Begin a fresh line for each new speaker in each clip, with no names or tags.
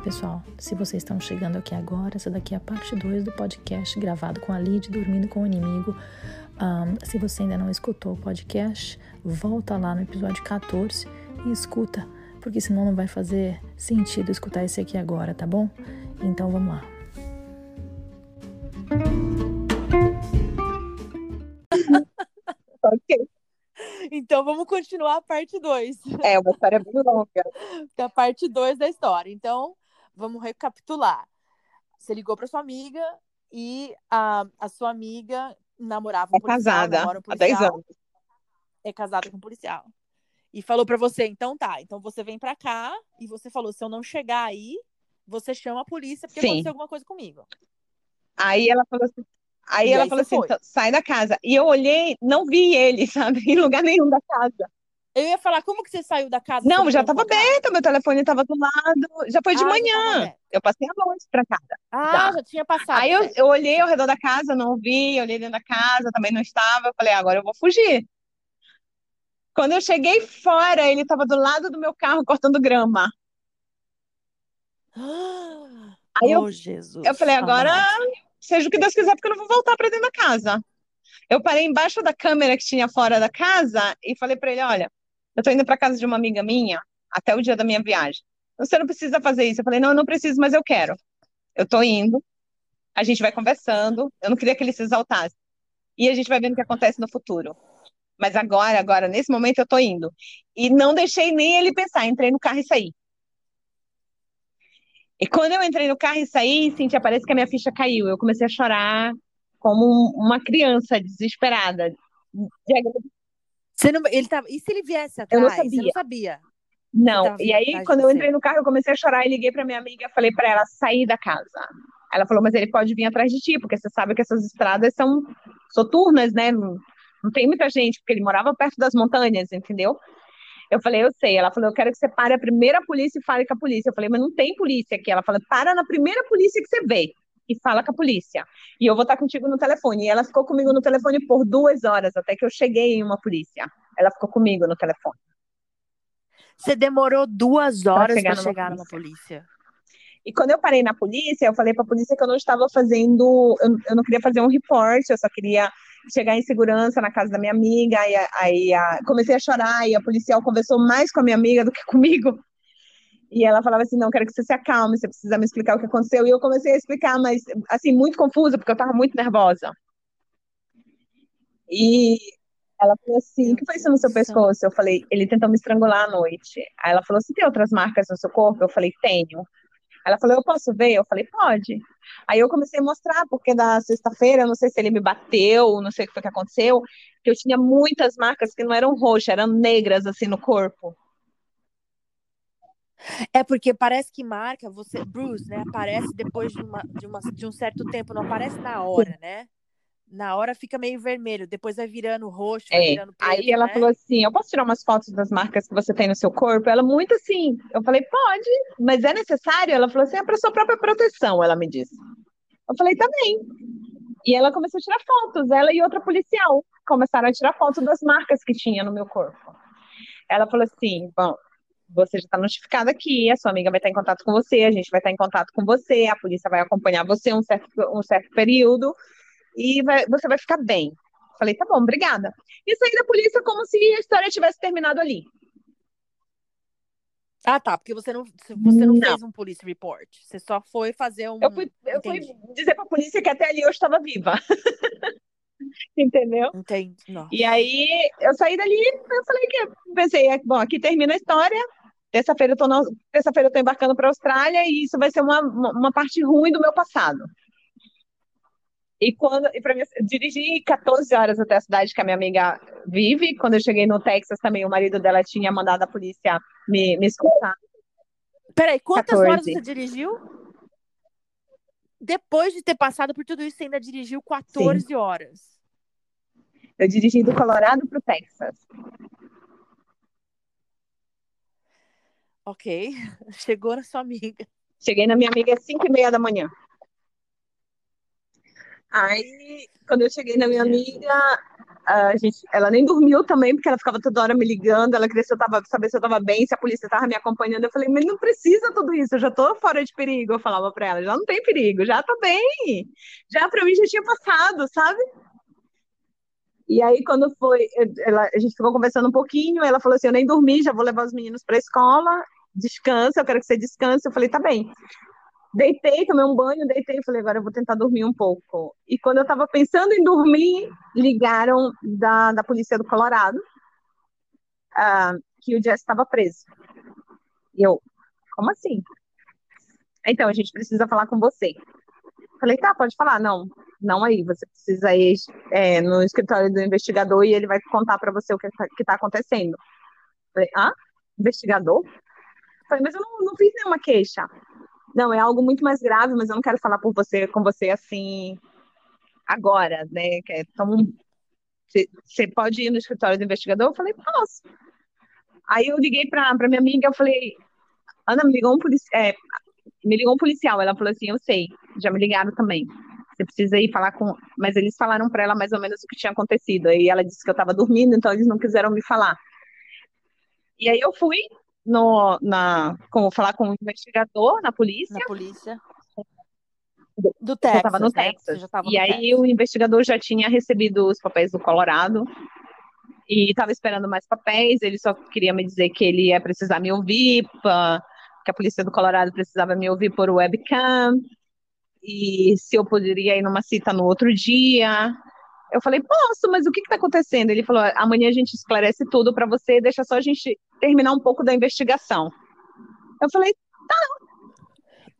pessoal. Se vocês estão chegando aqui agora, essa daqui é a parte 2 do podcast gravado com a Lid dormindo com o inimigo. Um, se você ainda não escutou o podcast, volta lá no episódio 14 e escuta, porque senão não vai fazer sentido escutar esse aqui agora, tá bom? Então vamos lá.
Ok.
Então vamos continuar a parte 2.
É uma história bem longa.
Da parte 2 da história. Então, vamos recapitular. Você ligou para sua amiga e a, a sua amiga namorava um
É
policial,
casada
um
há 10
policial,
anos.
É casada com um policial. E falou para você, então tá, então você vem para cá e você falou, se eu não chegar aí, você chama a polícia porque
Sim.
aconteceu alguma coisa comigo.
Aí ela falou assim, aí
E
ela
aí
falou assim,
foi.
"Então, sai da casa. E eu olhei, não vi ele, sabe, em lugar nenhum da casa.
Eu ia falar, como que você saiu da casa?
Não, já estava aberto, meu telefone estava do lado. Já foi de
Ah,
manhã. Eu passei a noite pra casa.
Ah,
Já.
já tinha passado.
Aí eu,
certo.
eu olhei ao redor da casa, não vi, olhei dentro da casa, também não estava. Eu falei, agora eu vou fugir. Quando eu cheguei fora, ele estava do lado do meu carro cortando grama. Aí eu-
oh, Jesus.
Eu falei, agora
amado.
seja o que Deus quiser, porque eu não vou voltar para dentro da casa. Eu parei embaixo da câmera que tinha fora da casa e falei para ele, olha, eu tô indo para casa de uma amiga minha até o dia da minha viagem. Você não precisa fazer isso. Eu falei, não, eu não preciso, mas eu quero. Eu tô indo. A gente vai conversando. Eu não queria que ele se exaltasse. E a gente vai vendo o que acontece no futuro. Mas agora, agora, nesse momento, eu tô indo. E não deixei nem ele pensar. Entrei no carro e saí. E quando eu entrei no carro e saí, Cintia, parece que a minha ficha caiu. Eu comecei a chorar como um- uma criança desesperada.
Você não, ele tava, e se ele viesse
Eu não
atrás? Você não
sabia.
sabia.
Não. E aí,
atrás
quando eu entrei no carro, eu comecei a chorar e liguei pra minha amiga e falei pra ela sair da casa. Ela falou, mas ele pode vir atrás de ti, porque você sabe que essas estradas são soturnas, né? Não, não tem muita gente, porque ele morava perto das montanhas, entendeu? Eu falei, eu sei. Ela falou, eu quero que você pare a primeira polícia e fale com a polícia. Eu falei, mas não tem polícia aqui. Ela falou, para na primeira polícia que você vê e fala com a polícia. E eu vou estar contigo no telefone. E ela ficou comigo no telefone por duas horas, até que eu cheguei em uma polícia. Ela ficou comigo no telefone.
Você demorou duas horas
chegar
para
numa
chegar numa
polícia.
polícia.
E quando eu parei na polícia, eu falei pra polícia que eu não estava fazendo, eu, eu não queria fazer um report, eu só queria chegar em segurança na casa da minha amiga. Aí, aí a- comecei a chorar e a policial conversou mais com a minha amiga do que comigo. E ela falava assim: Não, quero que você se acalme, você precisa me explicar o que aconteceu. E eu comecei a explicar, mas assim, muito confusa, porque eu estava muito nervosa. E ela falou assim: O que foi isso no seu pescoço? Eu falei: Ele tentou me estrangular à noite. Aí ela falou: Você tem outras marcas no seu corpo? Eu falei: Tenho. Ela falou, eu posso ver? Eu falei, pode. Aí eu comecei a mostrar, porque da sexta-feira, não sei se ele me bateu, não sei o que foi que aconteceu, que eu tinha muitas marcas que não eram roxas, eram negras, assim, no corpo.
É porque parece que marca, você, Bruce, né? Aparece depois de, uma, de, uma, de um certo tempo, não aparece na hora, né? Na hora fica meio vermelho, depois vai virando roxo, vai
É.
virando preto,
Aí ela
né?
falou assim, eu posso tirar umas fotos das marcas que você tem no seu corpo? Ela, muito assim. Eu falei, pode, mas é necessário? Ela falou assim, é para sua própria proteção, ela me disse. Eu falei, tá bem. E ela começou a tirar fotos, ela e outra policial começaram a tirar fotos das marcas que tinha no meu corpo. Ela falou assim, bom, você já está notificada aqui, a sua amiga vai estar em contato com você, a gente vai estar em contato com você, a polícia vai acompanhar você um certo, um certo período e vai- você vai ficar bem. Falei, tá bom, obrigada. E saí da polícia como se a história tivesse terminado ali.
Ah, tá, porque você não, você não,
Não.
fez um police report. Você só foi fazer um.
Eu fui, eu fui dizer pra polícia que até ali eu estava viva. Entendeu?
Entendi. Nossa.
E aí eu saí dali, eu falei que pensei, é, bom, aqui termina a história. Terça-feira eu tô na- terça-feira eu tô embarcando para a Austrália e isso vai ser uma, uma, parte ruim do meu passado. E quando e para mim dirigi 14 horas até a cidade que a minha amiga vive. Quando eu cheguei no Texas também o marido dela tinha mandado a polícia me, me escutar.
Peraí, quantas horas
14.
você dirigiu? Depois de ter passado por tudo isso, você ainda dirigiu 14 horas.
Eu dirigi do Colorado para o Texas.
Ok. Chegou na sua amiga.
Cheguei na minha amiga às 5 e meia da manhã. Aí, quando eu cheguei na minha amiga, a gente, ela nem dormiu também, porque ela ficava toda hora me ligando, ela queria se eu tava, saber se eu estava bem, se a polícia estava me acompanhando. Eu falei, mas não precisa tudo isso, eu já estou fora de perigo. Eu falava para ela, já não tem perigo, já tô bem. Já para mim já tinha passado, sabe? E aí, quando foi, ela, a gente ficou conversando um pouquinho, ela falou assim: Eu nem dormi, já vou levar os meninos para a escola, descansa, eu quero que você descanse. Eu falei: Tá bem. Deitei, tomei um banho, deitei, falei: Agora eu vou tentar dormir um pouco. E quando eu estava pensando em dormir, ligaram da, da polícia do Colorado uh, que o Jess estava preso. E eu: Como assim? Então, a gente precisa falar com você. Falei: Tá, pode falar. Não, não aí, você precisa ir é, no escritório do investigador e ele vai contar para você o que está acontecendo. Falei, ah, investigador? Falei, mas eu não, não, fiz nenhuma queixa. Não, é algo muito mais grave, mas eu não quero falar por você, com você assim agora, né? Que é, então, você pode ir no escritório do investigador? Eu falei, posso. Aí eu liguei para minha amiga, eu falei, Ana, me ligou um policial, é, me ligou um policial. Ela falou assim, eu sei, já me ligaram também. Você precisa ir falar com. Mas eles falaram para ela mais ou menos o que tinha acontecido. E ela disse que eu estava dormindo, então eles não quiseram me falar. E aí eu fui no, na, como falar com o investigador na polícia.
Na polícia. Do Texas.
Eu estava no
né?
Texas. e aí Texas. o investigador já tinha recebido os papéis do Colorado e estava esperando mais papéis. Ele só queria me dizer que ele ia precisar me ouvir, pra, que a polícia do Colorado precisava me ouvir por webcam e se eu poderia ir numa cita no outro dia. Eu falei, posso, mas o que está acontecendo? Ele falou, amanhã a gente esclarece tudo para você, deixa só a gente terminar um pouco da investigação. Eu falei, tá,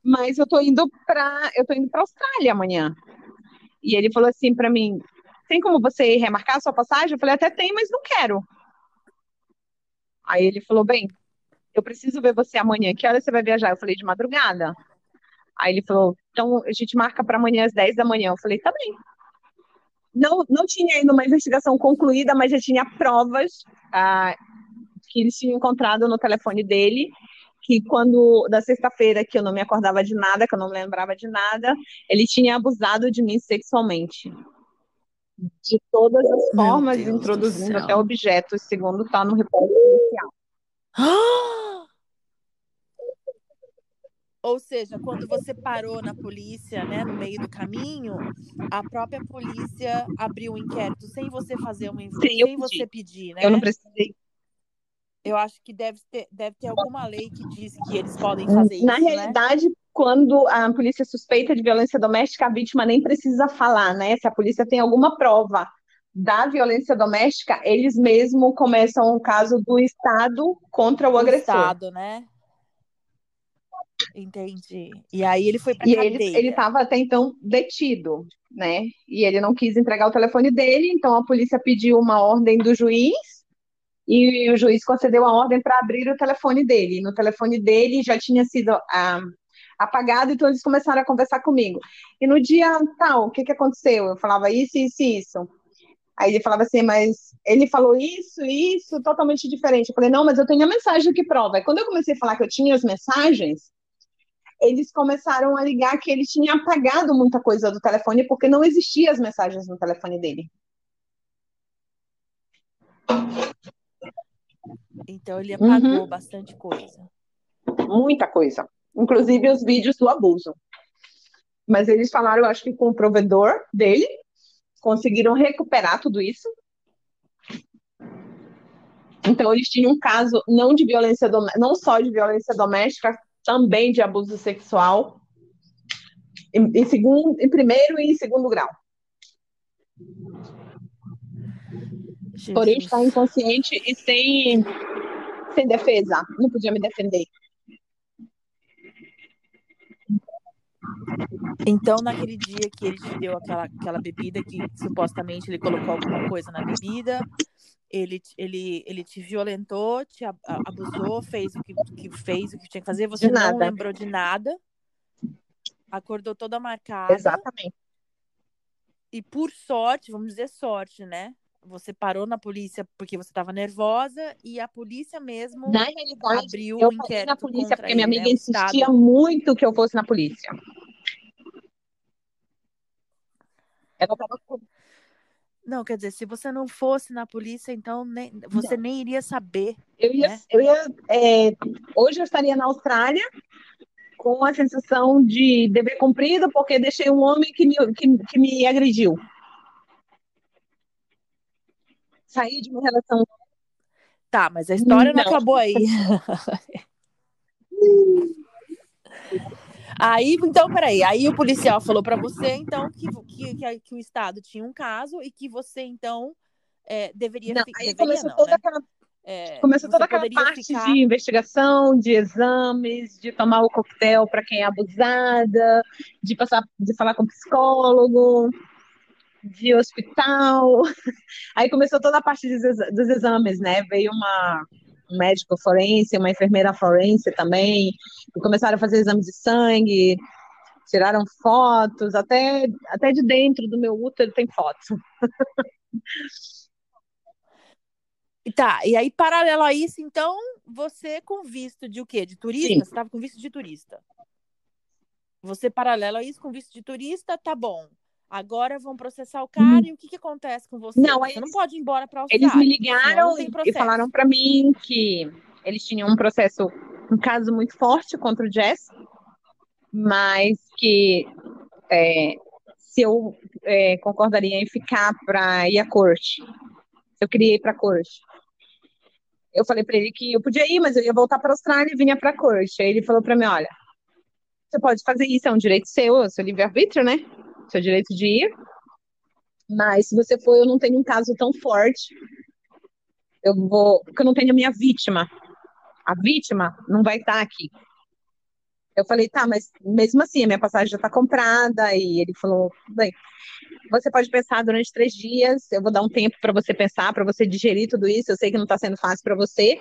mas eu tô indo para, eu tô indo para Austrália amanhã. E ele falou assim para mim, tem como você remarcar a sua passagem? Eu falei, até tem, mas não quero. Aí ele falou, bem, eu preciso ver você amanhã. Que hora você vai viajar? Eu falei, de madrugada. Aí ele falou, então a gente marca para amanhã às 10 da manhã. Eu falei, tá bem. Não, não tinha ainda uma investigação concluída, mas já tinha provas ah, que eles tinham encontrado no telefone dele, que quando, da sexta-feira, que eu não me acordava de nada, que eu não me lembrava de nada, ele tinha abusado de mim sexualmente. De todas as formas, introduzindo até objetos, segundo está no repórter policial.
Ou seja, quando você parou na polícia, né, no meio do caminho, a própria polícia abriu um inquérito sem você fazer uma
sem
pedi. você pedir, né?
Eu não precisei.
Eu acho que deve ter, deve ter alguma lei que diz que eles podem fazer isso.
Na
né?
realidade, né? quando a polícia suspeita de violência doméstica, a vítima nem precisa falar, né? Se a polícia tem alguma prova da violência doméstica, eles mesmo começam o caso do Estado contra o, o agressor.
Estado, né? Entendi. E aí ele foi para cadeia.
Ele, ele estava até então detido, né? E ele não quis entregar o telefone dele, então a polícia pediu uma ordem do juiz e o juiz concedeu a ordem para abrir o telefone dele. No telefone dele já tinha sido ah, apagado, então eles começaram a conversar comigo. E no dia tal, o que, que aconteceu? Eu falava isso, isso, isso. Aí ele falava assim, mas ele falou isso, isso, totalmente diferente. Eu falei, não, mas eu tenho a mensagem que prova. E quando eu comecei a falar que eu tinha as mensagens, eles começaram a ligar que ele tinha apagado muita coisa do telefone porque não existia as mensagens no telefone dele.
Então ele apagou uhum. bastante coisa.
Muita coisa. Inclusive os vídeos do abuso. Mas eles falaram, eu acho que com o provedor dele, conseguiram recuperar tudo isso. Então eles tinham um caso não de violência doméstica, não só de violência doméstica, também de abuso sexual, em, em, segundo, em primeiro e em segundo grau. Jesus. Porém, está inconsciente e sem, sem defesa. Não podia me defender.
Então, naquele dia que ele te deu aquela, aquela bebida, que supostamente ele colocou alguma coisa na bebida, ele, ele, ele te violentou, te abusou, fez o que, que fez, o que tinha que fazer, você não lembrou de nada, acordou toda marcada.
Exatamente.
E por sorte, vamos dizer sorte, né? Você parou na polícia porque você estava nervosa e a polícia mesmo
na realidade,
abriu
eu
um inquérito
na polícia porque
ele,
minha amiga
né?
insistia muito que eu fosse na polícia. Ela tava
Não, quer dizer, se você não fosse na polícia, então nem, você
Não.
nem iria saber.
Eu ia,
né?
eu ia, é, hoje eu estaria na Austrália com a sensação de dever cumprido porque deixei um homem que me, que, que me agrediu. Saí de uma relação.
Tá, mas a história não,
Não.
acabou aí. Aí, então, peraí. Aí o policial falou pra você, então, que, que, que, o Estado tinha um caso e que você, então, é, deveria...
Não, aí
deveria
começou
não,
toda
né?
aquela,
É,
começou toda aquela parte
ficar-
de investigação, de exames, de tomar o coquetel para quem é abusada, de passar, de falar com psicólogo, de hospital. Aí começou toda a parte dos, exa- dos exames, né? Veio uma um médico forense, uma enfermeira forense também, e começaram a fazer exames de sangue, tiraram fotos, até, até de dentro do meu útero tem foto.
Tá, e aí, paralelo a isso, então, você com visto de o quê? De turista?
Sim.
Você estava com visto de turista. Você, paralelo a isso, com visto de turista, tá bom. Agora vão processar o cara e o que, que acontece com você?
Hum. Não,
você
eles-
não pode ir embora para Austrália.
Eles me ligaram e, falaram para mim que eles tinham um processo, um caso muito forte contra o Jess, mas que é, se eu é, concordaria em ficar para ir à corte, eu queria ir para a corte. Eu falei para ele que eu podia ir, mas eu ia voltar para a Austrália e vinha para a corte. Aí ele falou para mim, olha, você pode fazer isso, é um direito seu, é seu livre-arbítrio, né? Seu direito de ir. Mas se você for, eu não tenho um caso tão forte. Eu vou, porque eu não tenho a minha vítima. A vítima não vai estar aqui. Eu falei, tá, mas mesmo assim, a minha passagem já está comprada. E ele falou, bem, você pode pensar durante três dias. Eu vou dar um tempo para você pensar, para você digerir tudo isso. Eu sei que não está sendo fácil para você.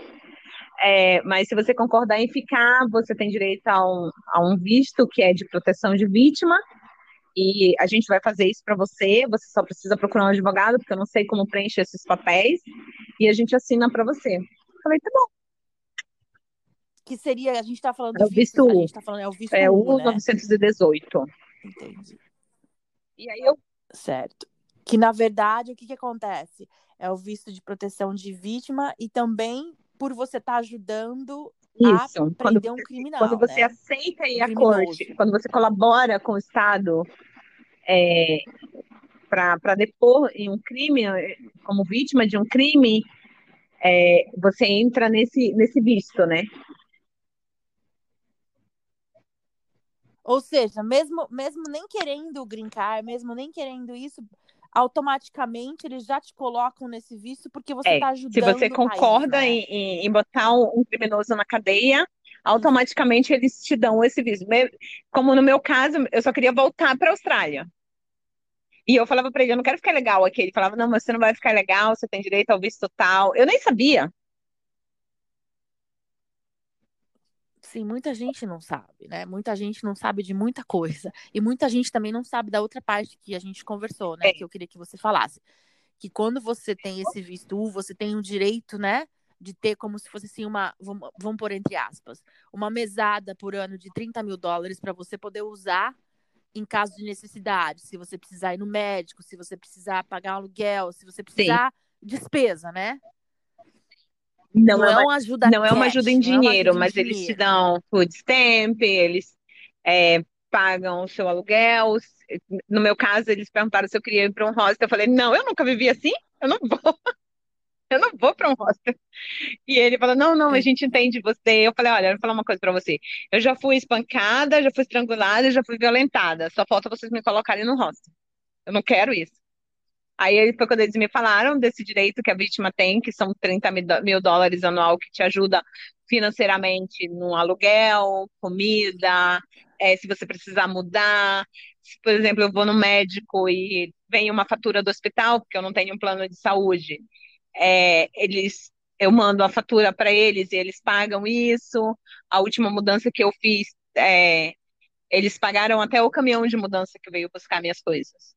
É, mas se você concordar em ficar, você tem direito a um, a um visto que é de proteção de vítima. E a gente vai fazer isso para você. Você só precisa procurar um advogado, porque eu não sei como preencher esses papéis. E a gente assina para você. Eu falei, tá bom.
Que seria, a gente tá falando
É o
do visto,
visto
a gente tá falando, é o visto
É
U,
o
né?
918.
Entendi.
E aí eu
Certo. Que na verdade o que, que acontece? É o visto de proteção de vítima e também por você estar ajudando a
Isso. Quando
prender um
você,
criminal.
quando você
né?
aceita ir
Um
à corte, quando você colabora com o Estado é, para depor em um crime, é, como vítima de um crime, é, você entra nesse, nesse visto, né?
Ou seja, mesmo, mesmo nem querendo card, mesmo nem querendo isso, automaticamente eles já te colocam nesse visto porque você
É,
está
Se
ajudando
você
o
concorda
país, né?
em, em- botar um, um criminoso na cadeia, automaticamente eles te dão esse visto. Me- Como no meu caso, eu só queria voltar para a Austrália. E eu falava para ele, eu não quero ficar legal aqui. Ele falava, não, mas você não vai ficar legal, você tem direito ao visto tal. Eu nem sabia.
Sim, muita gente não sabe, né? Muita gente não sabe de muita coisa. E muita gente também não sabe da outra parte que a gente conversou, né?
É.
Que eu queria que você falasse. Que quando você tem esse visto U, você tem o direito, né? De ter como se fosse assim uma, vamos, vamos pôr entre aspas, uma mesada por ano de 30 mil dólares para você poder usar em caso de necessidade. Se você precisar ir no médico, se você precisar pagar um aluguel, se você precisar despesa, né?
Não,
Não,
é
é
uma,
uma ajuda
não é uma
cash,
ajuda em
não é
dinheiro,
ajuda em
mas eles te
dinheiro.
dão food stamp, eles é, pagam o seu aluguel. No meu caso, eles perguntaram se eu queria ir para um hostel. Eu falei, não, eu nunca vivi assim, eu não vou. Eu não vou para um hostel. E ele falou: Não, não, a
É.
gente entende você. Eu falei: Olha, eu vou falar uma coisa para você. Eu já fui espancada, já fui estrangulada, já fui violentada. Só falta vocês me colocarem no hostel. Eu não quero isso. Aí foi quando eles me falaram desse direito que a vítima tem, que são 30 mil dó- mil dólares anual, que te ajuda financeiramente no aluguel, comida, é, se você precisar mudar. Se, por exemplo, eu vou no médico e vem uma fatura do hospital, porque eu não tenho um plano de saúde. É, eles, eu mando a fatura para eles e eles pagam isso. A última mudança que eu fiz, é, eles pagaram até o caminhão de mudança que veio buscar minhas coisas.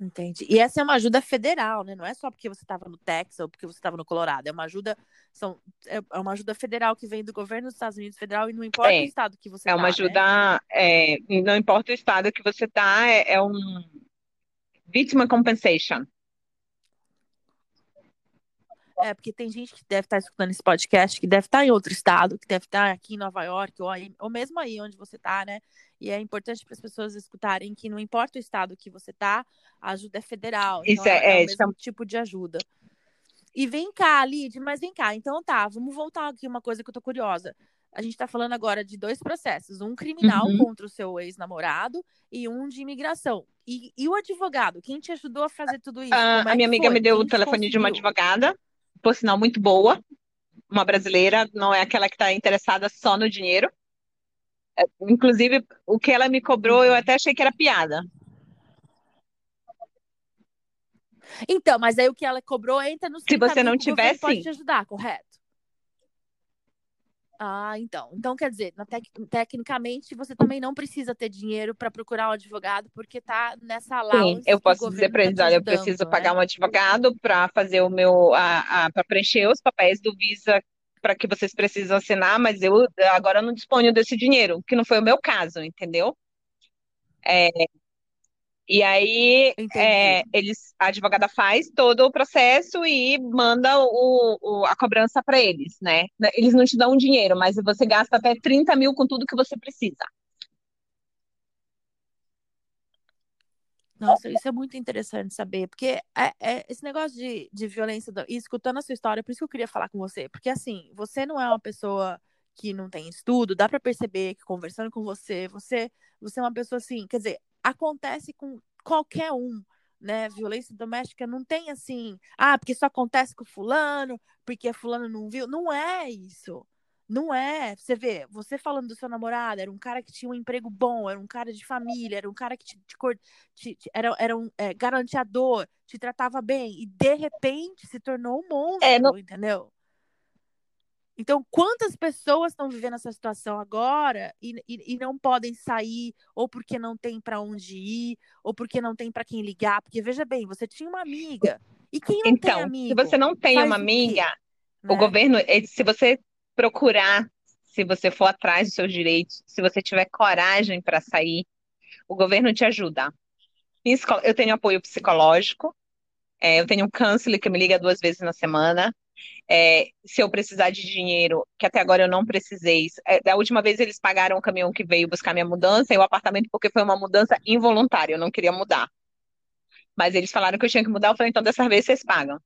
Entendi. E essa é uma ajuda federal, né? Não é só porque você estava no Texas ou porque você estava no Colorado. É uma ajuda, são, é é uma ajuda federal que vem do governo dos Estados Unidos federal e não importa
É,
o estado que você
É uma
tá, né?
ajuda, é, não importa o estado que você está, é, é um, Victim compensation.
É, porque tem gente que deve estar escutando esse podcast, que deve estar em outro estado, que deve estar aqui em Nova York, ou, aí, ou mesmo aí onde você está, né? E é importante para as pessoas escutarem que não importa o estado que você está, a ajuda é federal. Então
Isso
é,
é-
é
é,
o
isso
mesmo tipo de ajuda. E vem cá, Lid, mas vem cá. Então tá, vamos voltar aqui uma coisa que eu tô curiosa. A gente tá falando agora de dois processos, um criminal
Uhum.
contra o seu ex-namorado e um de imigração. E, e o advogado, quem te ajudou a fazer tudo isso? Como é
a minha amiga
foi?
me deu
Quem
o
te
telefone de uma
conseguiu?
advogada, por sinal muito boa, uma brasileira, não é aquela que está interessada só no dinheiro. É, Inclusive, o que ela me cobrou, eu até achei que era piada.
Então, mas aí o que ela cobrou entra nos
Se
30
você não tiver,
pode
sim.
te ajudar, correto? Ah, então. Então, quer dizer, tec- tecnicamente, você também não precisa ter dinheiro para procurar um advogado, porque tá nessa
Sim,
allowance
eu posso dizer para
tá
eles, olha, eu preciso
ajudando,
pagar
né?
um advogado para fazer o meu, para preencher os papéis do Visa para que vocês precisam assinar, mas eu agora não disponho desse dinheiro, que não foi o meu caso, entendeu? É, e aí é, eles, a advogada faz todo o processo e manda o, o- a cobrança para eles, né? Eles não te dão dinheiro, mas você gasta até 30 mil com tudo que você precisa.
Nossa, isso é muito interessante saber, porque é, é esse negócio de, de violência, e escutando a sua história, por isso que eu queria falar com você, porque assim, você não é uma pessoa que não tem estudo, dá pra perceber que conversando com você, você, você é uma pessoa assim, quer dizer, acontece com qualquer um, né? Violência doméstica não tem assim, ah, porque só acontece com fulano, porque fulano não viu, não é isso. Não é. Você vê, você falando do seu namorado, era um cara que tinha um emprego bom, era um cara de família, era um cara que te, te te- era, era um é, garanteador, te tratava bem, e de repente se tornou um monstro,
É, não-
entendeu? Então, quantas pessoas estão vivendo essa situação agora e, e, e não podem sair, ou porque não tem para onde ir, ou porque não tem para quem ligar? Porque veja bem, você tinha uma amiga. E quem não tem
Então, se você não tem uma
o
amiga, o
né?
governo, eh, se você procurar, se você for atrás dos seus direitos, se você tiver coragem para sair, o governo te ajuda. Eu tenho apoio psicológico, eh, eu tenho um counselor que me liga duas vezes na semana. Eh, se eu precisar de dinheiro, que até agora eu não precisei, eh, da última vez eles pagaram o caminhão que veio buscar minha mudança e o apartamento, porque foi uma mudança involuntária, eu não queria mudar. Mas eles falaram que eu tinha que mudar, eu falei, então dessa vez vocês pagam.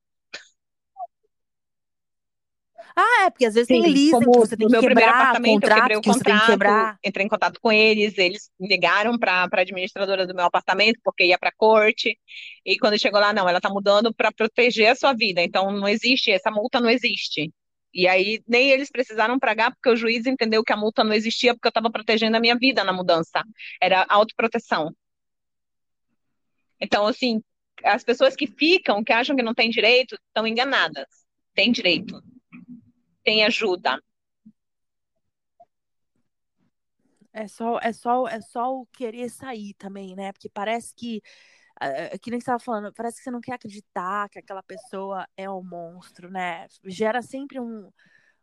Ah, é, porque às vezes tem
Sim,
leasing que
como
você tem que
meu primeiro
quebrar,
apartamento, eu quebrei
contrato
o
que você tem que
contrato,
quebrar.
entrei em contato com eles, eles ligaram para a administradora do meu apartamento, porque ia para a corte, e quando chegou lá, não, ela está mudando para proteger a sua vida, então não existe, essa multa não existe. E aí nem eles precisaram pagar, porque o juiz entendeu que a multa não existia, porque eu estava protegendo a minha vida na mudança, era autoproteção. Então, assim, as pessoas que ficam, que acham que não tem direito, estão enganadas. Tem direito, tem ajuda.
É só, é só, é só o querer sair também, né? Porque parece que, que nem você estava falando, parece que você não quer acreditar que aquela pessoa é um monstro, né? Gera sempre um-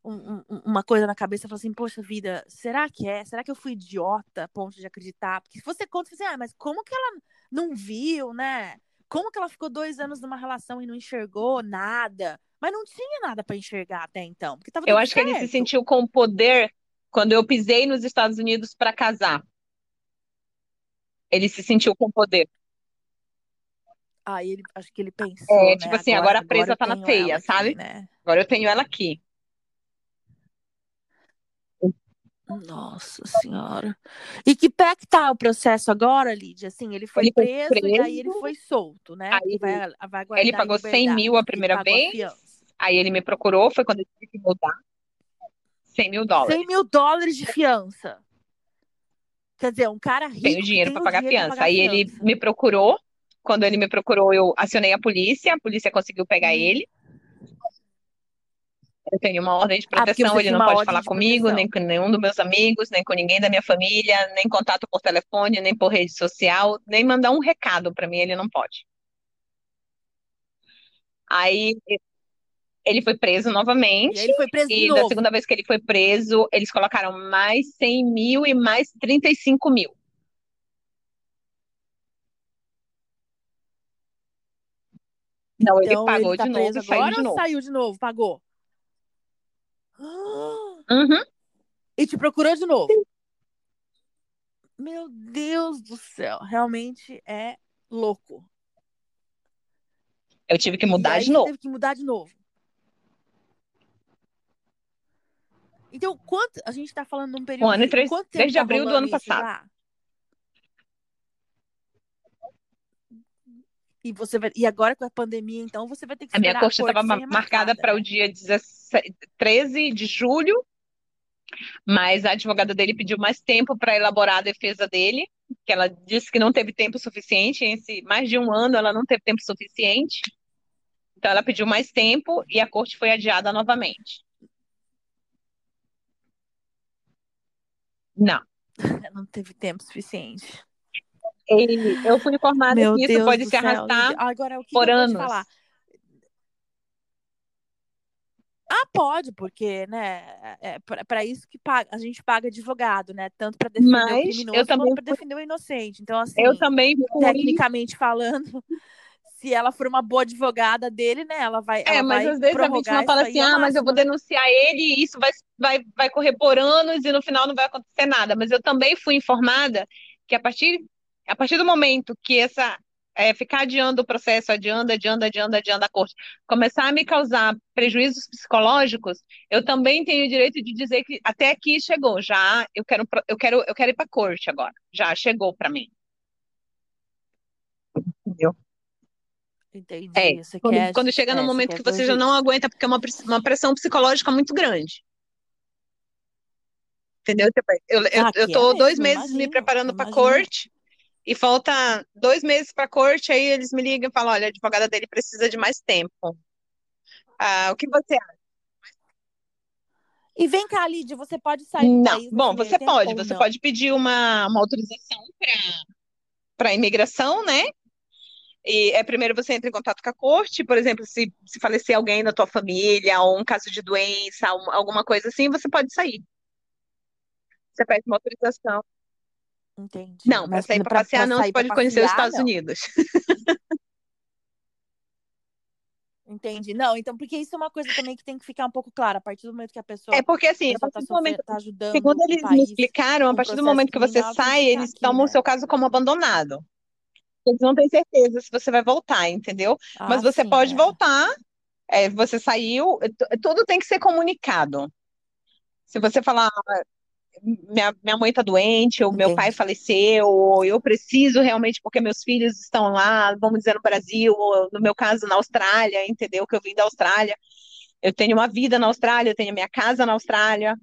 um- uma coisa na cabeça, fala assim, poxa vida, será que é? Será que eu fui idiota a ponto de acreditar? Porque se você conta, você fala assim, ah, mas como que ela não viu, né? Como que ela ficou dois anos numa relação e não enxergou nada? Mas não tinha nada para enxergar até então, porque tava
Eu acho que ele se
certo.
sentiu com poder quando eu pisei nos Estados Unidos para casar. Ele se sentiu com poder.
Aí ele, acho que ele pensou,
É,
né?
tipo assim,
Agora,
agora a presa
agora
tá na teia,
aqui,
sabe?
né?
Agora eu tenho ela aqui.
Nossa senhora. E que pé que tá o processo agora, Lídia? Assim, ele foi
Ele foi
preso e daí ele
preso,
foi solto, né?
aí
vai, vai
ele pagou 100
liberdade,
mil a
ele
primeira
a
vez,
fiança.
aí ele me procurou, foi quando ele teve que mudar. 100 mil
100
dólares.
mil dólares de fiança. Quer dizer, um cara rico
Tenho dinheiro para pagar
dinheiro
fiança.
pagar a
Aí ele
fiança.
me procurou. Quando ele me procurou, eu acionei a polícia, a polícia conseguiu pegar
Hum.
ele. Eu tenho uma ordem de
Ah,
proteção,
você
ele não pode falar comigo, nem com nenhum dos meus amigos, nem com ninguém da minha família, nem contato por telefone, nem por rede social, nem mandar um recado para mim, ele não pode. Aí ele foi preso
E
novamente,
aí ele foi preso
e da segunda vez que ele foi preso, eles colocaram mais 100 mil e mais 35 mil. Não,
então,
ele pagou
ele tá
de novo e saiu
agora
de novo.
saiu de novo? Pagou?
Uhum.
E te procurou de novo? Meu Deus do céu, realmente é louco.
Eu tive que mudar de novo.
teve que mudar de novo. Então, quanto. A gente tá falando de um período.
Um ano e
de-
três- desde
tá
abril do ano passado.
já? E você vai. E agora com a pandemia, então, você vai ter que
A minha corte estava marcada para o
né?
dia 17 13 de julho, mas a advogada dele pediu mais tempo para elaborar a defesa dele, que ela disse que não teve tempo suficiente, esse mais de um ano ela não teve tempo suficiente. Então ela pediu mais tempo e a corte foi adiada novamente. Não.
Não teve tempo suficiente.
Eu fui informada
Meu
que isso
Deus
pode se arrastar.
Agora, o que,
por
que
anos.
falar? Ah, pode, porque, né, é para isso que paga, a gente paga advogado, né? Tanto para defender o
Mas
criminoso
eu também
quanto para defender o inocente. Então, assim,
eu também fui.
tecnicamente falando, se ela for uma boa advogada dele, né, ela vai,
É,
ela
mas
vai
às vezes a vítima fala assim: ah, mas eu vou
né?
denunciar ele e isso vai, vai, vai correr por anos e no final não vai acontecer nada. Mas eu também fui informada que a partir, a partir do momento que essa. é, ficar adiando o processo, adiando, adiando, adiando, adiando a corte, começar a me causar prejuízos psicológicos, eu também tenho o direito de dizer que até aqui chegou, já eu quero, eu quero, eu quero ir para a corte agora, já chegou para mim. Entendeu?
Entendi.
É,
Você
quando,
quer,
quando chega no
é, você
momento
quer
que você já não aguenta, porque é uma, uma pressão psicológica muito grande. Entendeu? Tipo, Eu, eu,
Ah,
eu
que é
tô dois
mesmo,
meses me
imagino,
preparando para corte e falta dois meses para corte, aí eles me ligam e falam, olha, a advogada dele precisa de mais tempo. Ah, o que você acha?
E vem cá, Lídia, você pode sair do
Não. Bom, você
tempo
pode, você
não?
pode pedir uma, uma autorização para para imigração, né? E é primeiro você entra em contato com a corte, por exemplo, se, se falecer alguém da tua família, ou um caso de doença, um- alguma coisa assim, você pode sair. Você pede uma autorização.
Entendi.
Não, para
Mas
sair para
pra,
passear
pra
não, você
sair pra
pode conhecer os Estados
não.
Unidos.
Entendi. Não, então, porque isso é uma coisa também que tem que ficar um pouco clara. A partir do momento que a
É
pessoa,
porque
a
assim, a
tá
partir do momento,
tá ajudando
segundo
o
eles me
país
explicaram, a partir do momento que você sai, eles
aqui,
tomam o
né?
seu caso como abandonado. Eles não têm certeza se você vai voltar, entendeu? Mas
Ah,
você
sim,
pode
é.
voltar, é, você saiu, é, tu- tudo tem que ser comunicado. Se você falar, minha, minha mãe tá doente, ou meu pai faleceu, ou eu preciso realmente porque meus filhos estão lá, vamos dizer, no Brasil, ou no meu caso, na Austrália, entendeu? Que eu vim da Austrália. Eu tenho uma vida na Austrália, eu tenho minha casa na Austrália.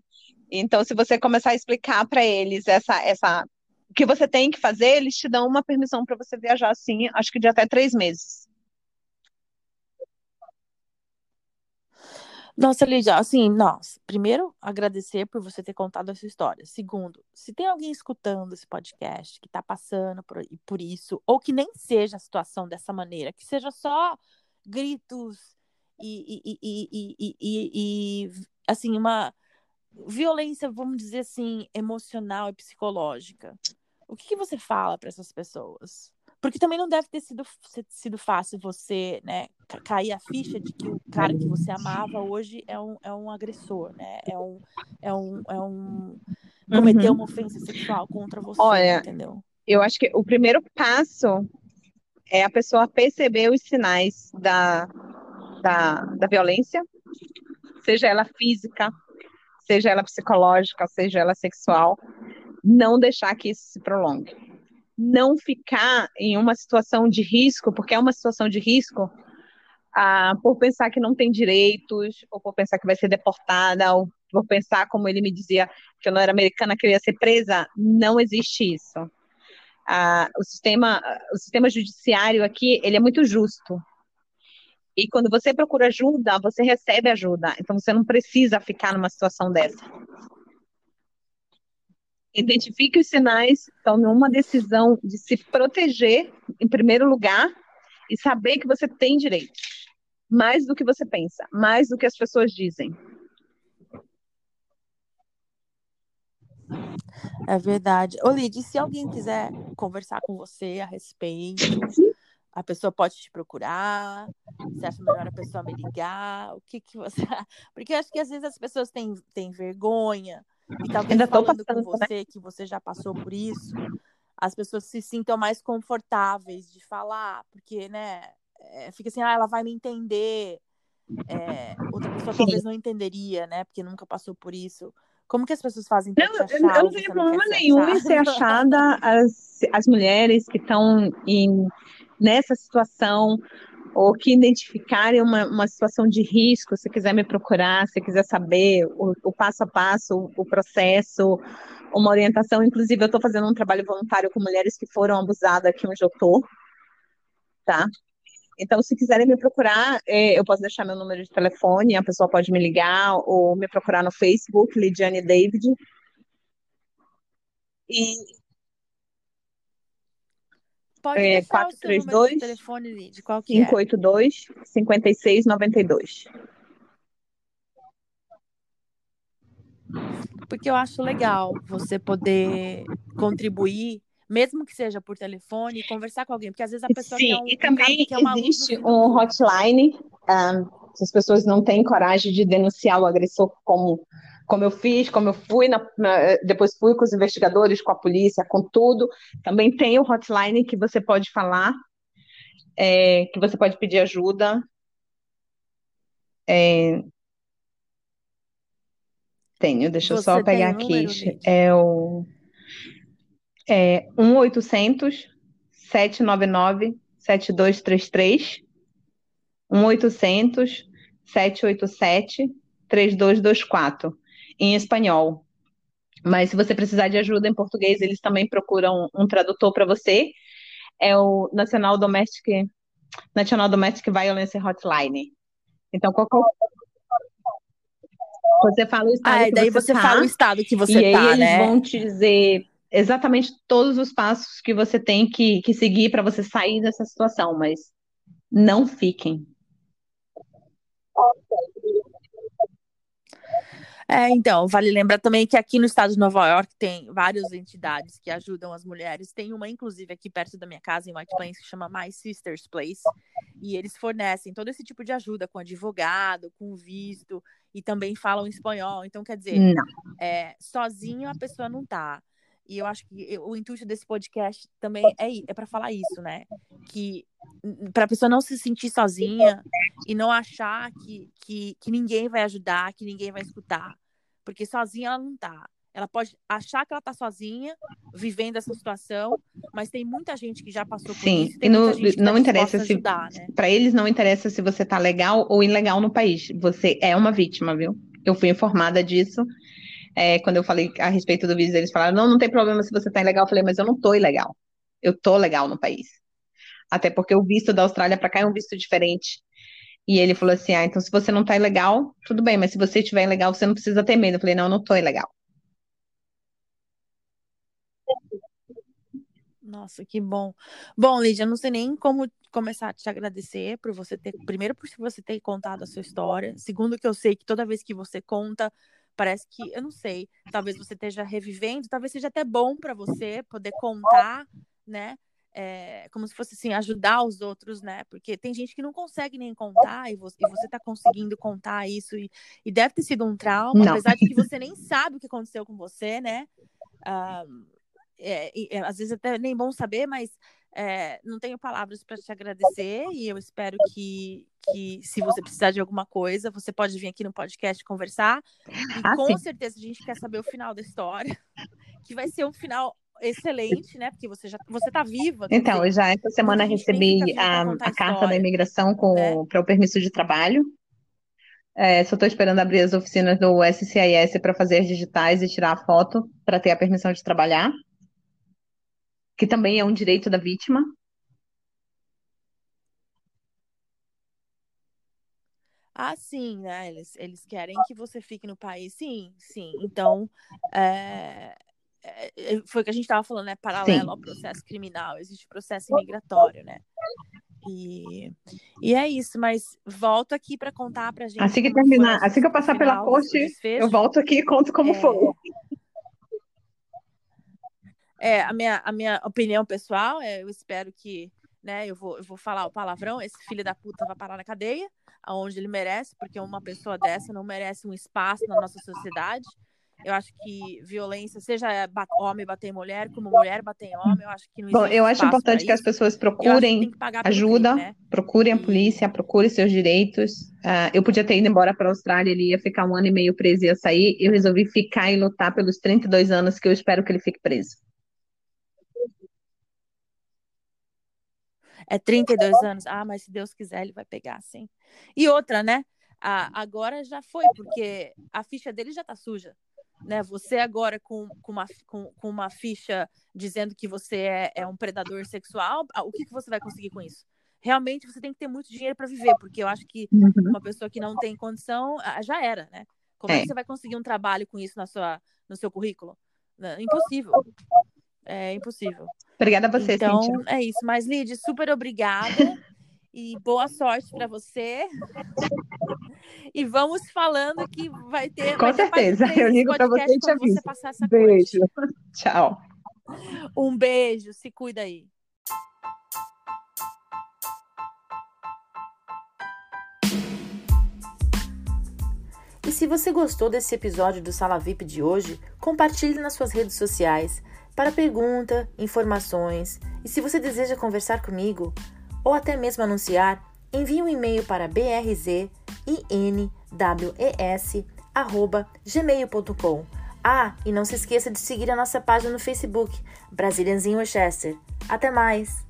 Então, se você começar a explicar para eles essa, essa, o que você tem que fazer, eles te dão uma permissão para você viajar assim, acho que de até três meses.
Nossa, Lídia, assim, nossa, primeiro, agradecer por você ter contado essa história. Segundo, se tem alguém escutando esse podcast que tá passando por, por isso, ou que nem seja a situação dessa maneira, que seja só gritos e, e, e, e assim, uma violência, vamos dizer assim, emocional e psicológica. O que, que você fala para essas pessoas? Porque também não deve ter sido, sido fácil você, né, cair a ficha de que o cara que você amava hoje é um, é um agressor, né? É um, é um, é um cometeu
Uhum.
uma ofensa sexual contra você,
Olha,
entendeu?
Eu acho que o primeiro passo é a pessoa perceber os sinais da, da, da violência, seja ela física, seja ela psicológica, seja ela sexual, não deixar que isso se prolongue. Não ficar em uma situação de risco, porque é uma situação de risco, ah, por pensar que não tem direitos, ou por pensar que vai ser deportada, ou por pensar, como ele me dizia, que eu não era americana, que eu ia ser presa. Não existe isso. Ah, o sistema, o sistema judiciário aqui, ele é muito justo. E quando você procura ajuda, você recebe ajuda. Então você não precisa ficar numa situação dessa. Identifique os sinais, tome uma decisão de se proteger, em primeiro lugar, e saber que você tem direitos. Mais do que você pensa, mais do que as pessoas dizem.
É verdade. Ô, Lidy, se alguém quiser conversar com você a respeito, a pessoa pode te procurar. Você acha melhor a pessoa me ligar? O que que você... Porque eu acho que às vezes as pessoas têm, têm vergonha. E talvez
Ainda tô
falando com
né?
você, que você já passou por isso, as pessoas se sintam mais confortáveis de falar, porque, né, é, fica assim, ah, ela vai me entender. É, outra pessoa
Sim.
talvez não entenderia, né, porque nunca passou por isso. Como que as pessoas fazem
Não,
achar?
eu não tenho
não
problema nenhum em ser
achada?
achada as, as mulheres que estão em, nessa situação ou que identificarem uma, uma situação de risco, se quiser me procurar, se quiser saber o, o passo a passo, o, o processo, uma orientação. Inclusive, eu estou fazendo um trabalho voluntário com mulheres que foram abusadas aqui onde eu estou, tá? Então, se quiserem me procurar, eh, eu posso deixar meu número de telefone, a pessoa pode me ligar ou me procurar no Facebook, Lidiane David. E
Pode
É,
deixar o seu
432
telefone, Lid, qual que é?
582 5692.
Porque eu acho legal você poder contribuir, mesmo que seja por telefone, conversar com alguém, porque às vezes a pessoa
Sim,
quer um,
e
um
também
luz no
existe um hotline, ah, se as pessoas não têm coragem de denunciar o agressor como, como eu fiz, como eu fui, na- na- depois fui com os investigadores, com a polícia, com tudo. Também tem o hotline que você pode falar, é, que você pode pedir ajuda. É, tenho, deixa eu só
Você
pegar
o
aqui.
número?
É o é 1-800 799 7233. 1-800 787 3224 em espanhol. Mas se você precisar de ajuda em português, eles também procuram um tradutor para você. É o National Domestic National Domestic Violence Hotline. Então, qualquer você fala o estado
Ah, e
que
daí
você
você
tá,
fala o estado que
e
você
aí
tá,
eles
né?
vão te dizer exatamente todos os passos que você tem que, que seguir para você sair dessa situação, mas não fiquem.
É, então, vale lembrar também que aqui no estado de Nova York tem várias entidades que ajudam as mulheres. Tem uma, inclusive, aqui perto da minha casa, em White Plains, que chama My Sister's Place. E eles fornecem todo esse tipo de ajuda com advogado, com visto, e também falam espanhol. Então, quer dizer, é, sozinho a pessoa não tá. E eu acho que o intuito desse podcast também é, é para falar isso, né? Que para a pessoa não se sentir sozinha e não achar que, que, que ninguém vai ajudar, que ninguém vai escutar. Porque sozinha ela não tá. Ela pode achar que ela tá sozinha, vivendo essa situação, mas tem muita gente que já passou por
Sim,
isso, e tem
e
que
não
tá
interessa se
né?
para eles não interessa se você tá legal ou ilegal no país. Você é uma vítima, viu? Eu fui informada disso. É, quando eu falei a respeito do visto, eles falaram: não, não tem problema se você tá ilegal. Eu falei, mas eu não tô ilegal. Eu tô legal no país. Até porque o visto da Austrália para cá é um visto diferente. E ele falou assim: ah, então se você não tá ilegal, tudo bem, mas se você estiver ilegal, você não precisa ter medo. Eu falei: não, eu não tô ilegal.
Nossa, que bom. Bom, Lídia, não sei nem como começar a te agradecer por você ter, primeiro por você ter contado a sua história, segundo que eu sei que toda vez que você conta, parece que, eu não sei, talvez você esteja revivendo, talvez seja até bom para você poder contar, né? É, como se fosse assim, ajudar os outros, né? Porque tem gente que não consegue nem contar e você, e você tá conseguindo contar isso e, e deve ter sido um trauma,
Não.
apesar de que você nem sabe o que aconteceu com você, né? Ah, é, é, às vezes até nem bom saber, mas é, não tenho palavras para te agradecer e eu espero que, que, se você precisar de alguma coisa, você pode vir aqui no podcast conversar. E
Ah,
com
sim.
certeza a gente quer saber o final da história, que vai ser um final excelente, né? Porque você já você tá viva.
Então, eu já essa semana
nem fica
recebi
pra
a,
contar
a carta da imigração com
né?
para o permisso de trabalho. É, só estou esperando abrir as oficinas do SCIS para fazer as digitais e tirar a foto para ter a permissão de trabalhar, que também é um direito da vítima.
Ah, sim, né? Eles, eles querem que você fique no país. Sim, sim. Então, é, é, é, foi o que a gente estava falando, né? Paralelo
Sim.
ao processo criminal, existe o processo imigratório, né? E, e é isso, mas volto aqui para contar pra gente
Assim que terminar, assim que eu passar pela
final, o
corte, eu volto aqui e conto como foi.
É, a minha, a minha opinião pessoal é, eu espero que né? Eu vou, eu vou falar o palavrão, esse filho da puta vai parar na cadeia, aonde ele merece, porque uma pessoa dessa não merece um espaço na nossa sociedade. Eu acho que violência, seja homem bater em mulher, como mulher bater em homem, eu acho que não
Bom, eu acho importante que as pessoas procurem ajuda, crime, né? procurem a polícia, procurem seus direitos. Uh, eu podia ter ido embora para a Austrália, ele ia ficar um ano e meio preso e ia sair. Eu resolvi ficar e lutar pelos 32 anos que eu espero que ele fique preso.
É 32 anos. Ah, mas se Deus quiser, ele vai pegar, sim. E outra, né? Ah, agora já foi, porque a ficha dele já tá suja. Né? Você agora com, com, uma, com, com uma ficha dizendo que você é, é um predador sexual, ah, o que, que você vai conseguir com isso? Realmente você tem que ter muito dinheiro para viver, porque eu acho que uhum. uma pessoa que não tem condição ah, já era, né? Como é. é que você vai conseguir um trabalho com isso na sua, no seu currículo? Impossível. É impossível.
Obrigada a você,
Então,
Cíntia.
é isso. Mas, Lid, super obrigada. e boa sorte para você. E vamos falando que vai ter.
Com
vai
certeza.
Ter
Eu ligo para você e te aviso. Beijo. Tchau.
Um beijo. Se cuida aí. E se você gostou desse episódio do Sala VIP de hoje, compartilhe nas suas redes sociais para pergunta, informações e se você deseja conversar comigo ou até mesmo anunciar, envie um e-mail para brzинwes@gmail.com. Ah, e não se esqueça de seguir a nossa página no Facebook, Brasilians in. Até mais!